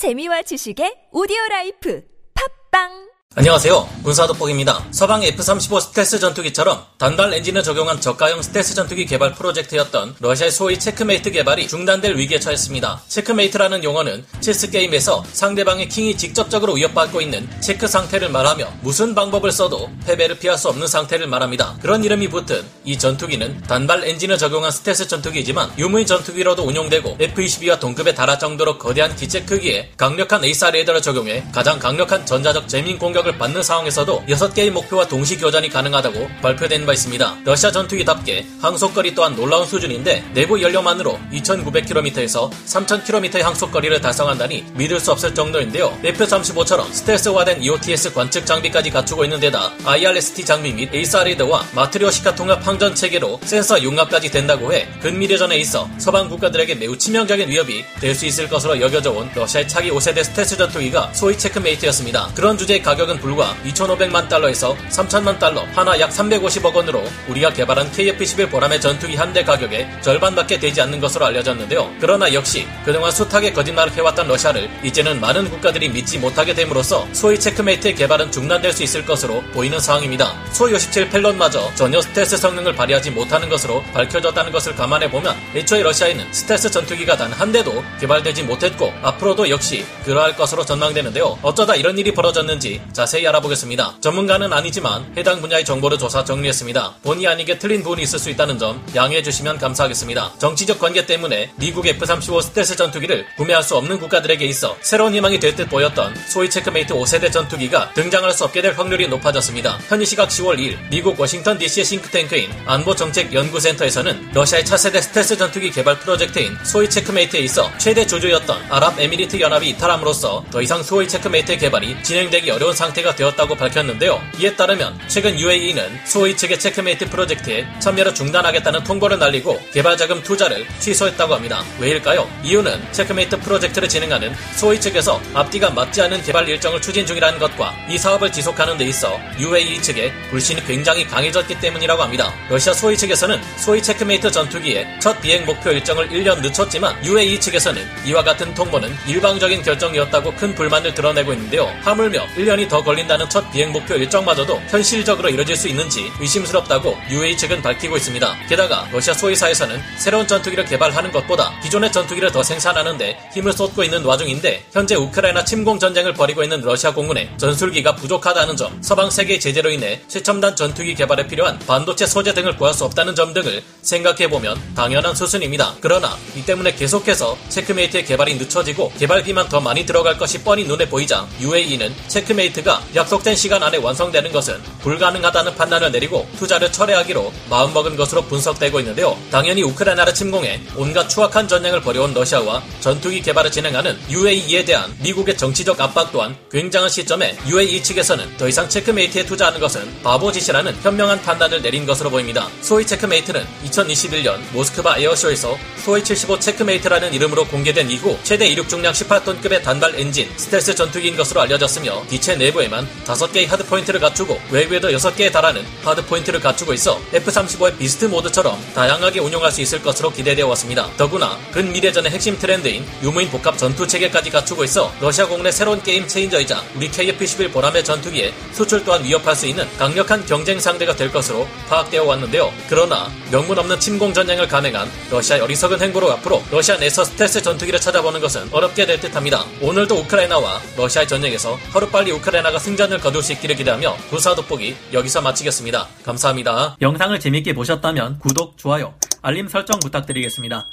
재미와 지식의 오디오 라이프. 팟빵 안녕하세요. 군사도복입니다. 서방 F-35 스텔스 전투기처럼 단발 엔진을 적용한 저가형 스텔스 전투기 개발 프로젝트였던 러시아의 수호이 체크메이트 개발이 중단될 위기에 처했습니다. 체크메이트라는 용어는 체스 게임에서 상대방의 킹이 직접적으로 위협받고 있는 체크 상태를 말하며 무슨 방법을 써도 패배를 피할 수 없는 상태를 말합니다. 그런 이름이 붙은 이 전투기는 단발 엔진을 적용한 스텔스 전투기이지만 유무인 전투기로도 운용되고 F-22와 동급에 달할 정도로 거대한 기체 크기에 강력한 AESA 레이더를 적용해 가장 강력한 전자적 jamming 공격 공격을 받는 상황에서도 6개의 목표와 동시 교전이 가능하다고 발표된 바 있습니다. 러시아 전투기답게 항속거리 또한 놀라운 수준인데 내부 연료만으로 2,900km에서 3,000km의 항속거리를 달성한다니 믿을 수 없을 정도인데요. F-35처럼 스텔스화된 EOTS 관측 장비까지 갖추고 있는 데다 IRST 장비 및 AESA 레이더와 마트료시카 통합 항전 체계로 센서 융합까지 된다고 해 근미래전에 있어 서방 국가들에게 매우 치명적인 위협이 될 수 있을 것으로 여겨져 온 러시아의 차기 5세대 스텔스 전투기가 수호이 체크메이트였습니다. 그런 주제에 가격은 가격은 불과 2,500만 달러에서 3,000만 달러, 한화 약 350억 원으로 우리가 개발한 KF-21 보라매 전투기 한 대 가격의 절반밖에 되지 않는 것으로 알려졌는데요. 그러나 역시 그동안 숱하게 거짓말을 해왔던 러시아를 이제는 많은 국가들이 믿지 못하게 됨으로써 수호이 체크메이트의 개발은 중단될 수 있을 것으로 보이는 상황입니다. 수57 펠론마저 전혀 스텔스 성능을 발휘하지 못하는 것으로 밝혀졌다는 것을 감안해 보면 애초에 러시아에는 스텔스 전투기가 단 한 대도 개발되지 못했고 앞으로도 역시 그러할 것으로 전망되는데요. 어쩌다 이런 일이 벌어졌는지 자세히 알아보겠습니다. 전문가는 아니지만 해당 분야의 정보를 조사 정리했습니다. 본의 아니게 틀린 부분이 있을 수 있다는 점 양해해 주시면 감사하겠습니다. 정치적 관계 때문에 미국 F-35 스텔스 전투기를 구매할 수 없는 국가들에게 있어 새로운 희망이 될 듯 보였던 수호이 체크메이트 5세대 전투기가 등장할 수 없게 될 확률이 높아졌습니다. 현지 시각 10월 2일 미국 워싱턴 DC의 싱크탱크인 안보정책연구센터에서는 러시아의 차세대 스텔스 전투기 개발 프로젝트인 수호이 체크메이트에 있어 최대 주주였던 아랍에미리트 연합이 이탈함으로써 더 이상 수호이 체크메이트 개발이 진행되기 어려운 상태 상태가 되었다고 밝혔는데요. 이에 따르면 최근 UAE는 수호이 측의 체크메이트 프로젝트에 참여를 중단하겠다는 통보를 날리고 개발 자금 투자를 취소했다고 합니다. 왜일까요? 이유는 체크메이트 프로젝트를 진행하는 수호이 측에서 앞뒤가 맞지 않은 개발 일정을 추진 중이라는 것과 이 사업을 지속하는 데 있어 UAE 측의 불신이 굉장히 강해졌기 때문이라고 합니다. 러시아 수호이 측에서는 수호이 체크메이트 전투기의 첫 비행 목표 일정을 1년 늦췄지만 UAE 측에서는 이와 같은 통보는 일방적인 결정이었다고 큰 불만을 드러내고 있는데요. 하물며 1년이 더 걸린다는 첫 비행 목표 일정마저도 현실적으로 이뤄질 수 있는지 의심스럽다고 UAE 측은 밝히고 있습니다. 게다가 러시아 소위사에서는 새로운 전투기를 개발하는 것보다 기존의 전투기를 더 생산하는데 힘을 쏟고 있는 와중인데 현재 우크라이나 침공 전쟁을 벌이고 있는 러시아 공군에 전술기가 부족하다는 점, 서방 세계의 제재로 인해 최첨단 전투기 개발에 필요한 반도체 소재 등을 구할 수 없다는 점 등을 생각해보면 당연한 수순입니다. 그러나 이 때문에 계속해서 체크메이트의 개발이 늦춰지고 개발비만 더 많이 들어갈 것이 뻔히 눈에 보이자 UAE는 체크메이트가 프로젝트가 약속된 시간 안에 완성되는 것은 불가능하다는 판단을 내리고 투자를 철회하기로 마음먹은 것으로 분석되고 있는데요. 당연히 우크라이나를 침공해 온갖 추악한 전쟁을 벌여온 러시아와 전투기 개발을 진행하는 UAE에 대한 미국의 정치적 압박 또한 굉장한 시점에 UAE 측에서는 더 이상 체크메이트에 투자하는 것은 바보 짓이라는 현명한 판단을 내린 것으로 보입니다. 수호이 체크메이트는 2021년 모스크바 에어쇼에서 수호이 75 체크메이트라는 이름으로 공개된 이후 최대 이륙 중량 18톤급의 단발 엔진 스텔스 전투기인 것으로 알려졌으며 기체 내부 내부에만 5개의 hardpoint를 갖추고 외부에도 6개에 달하는 hardpoint를 갖추고 있어 F-35의 beast mode처럼 다양하게 운용할 수 있을 것으로 기대되어 왔습니다. 더구나 근미래전의 핵심 트렌드인 유무인 복합 전투 체계까지 갖추고 있어 러시아 공군의 새로운 게임 체인저이자 우리 KF-21 보람의 전투기에 수출 또한 위협할 수 있는 강력한 경쟁 상대가 될 것으로 파악되어 왔는데요. 그러나 명분 없는 침공 전쟁을 감행한 러시아 어리석은 행보로 앞으로 러시아 내서 스텔스 전투기를 찾아보는 것은 어렵게 될 듯합니다. 오늘도 우크라이나와 러시아의 전쟁에서 하루빨리 우크라이나 우리나라가 승전을 거둘 수 있기를 기대하며 부사 돋보기 여기서 마치겠습니다. 감사합니다. 영상을 재밌게 보셨다면 구독, 좋아요, 알림 설정 부탁드리겠습니다.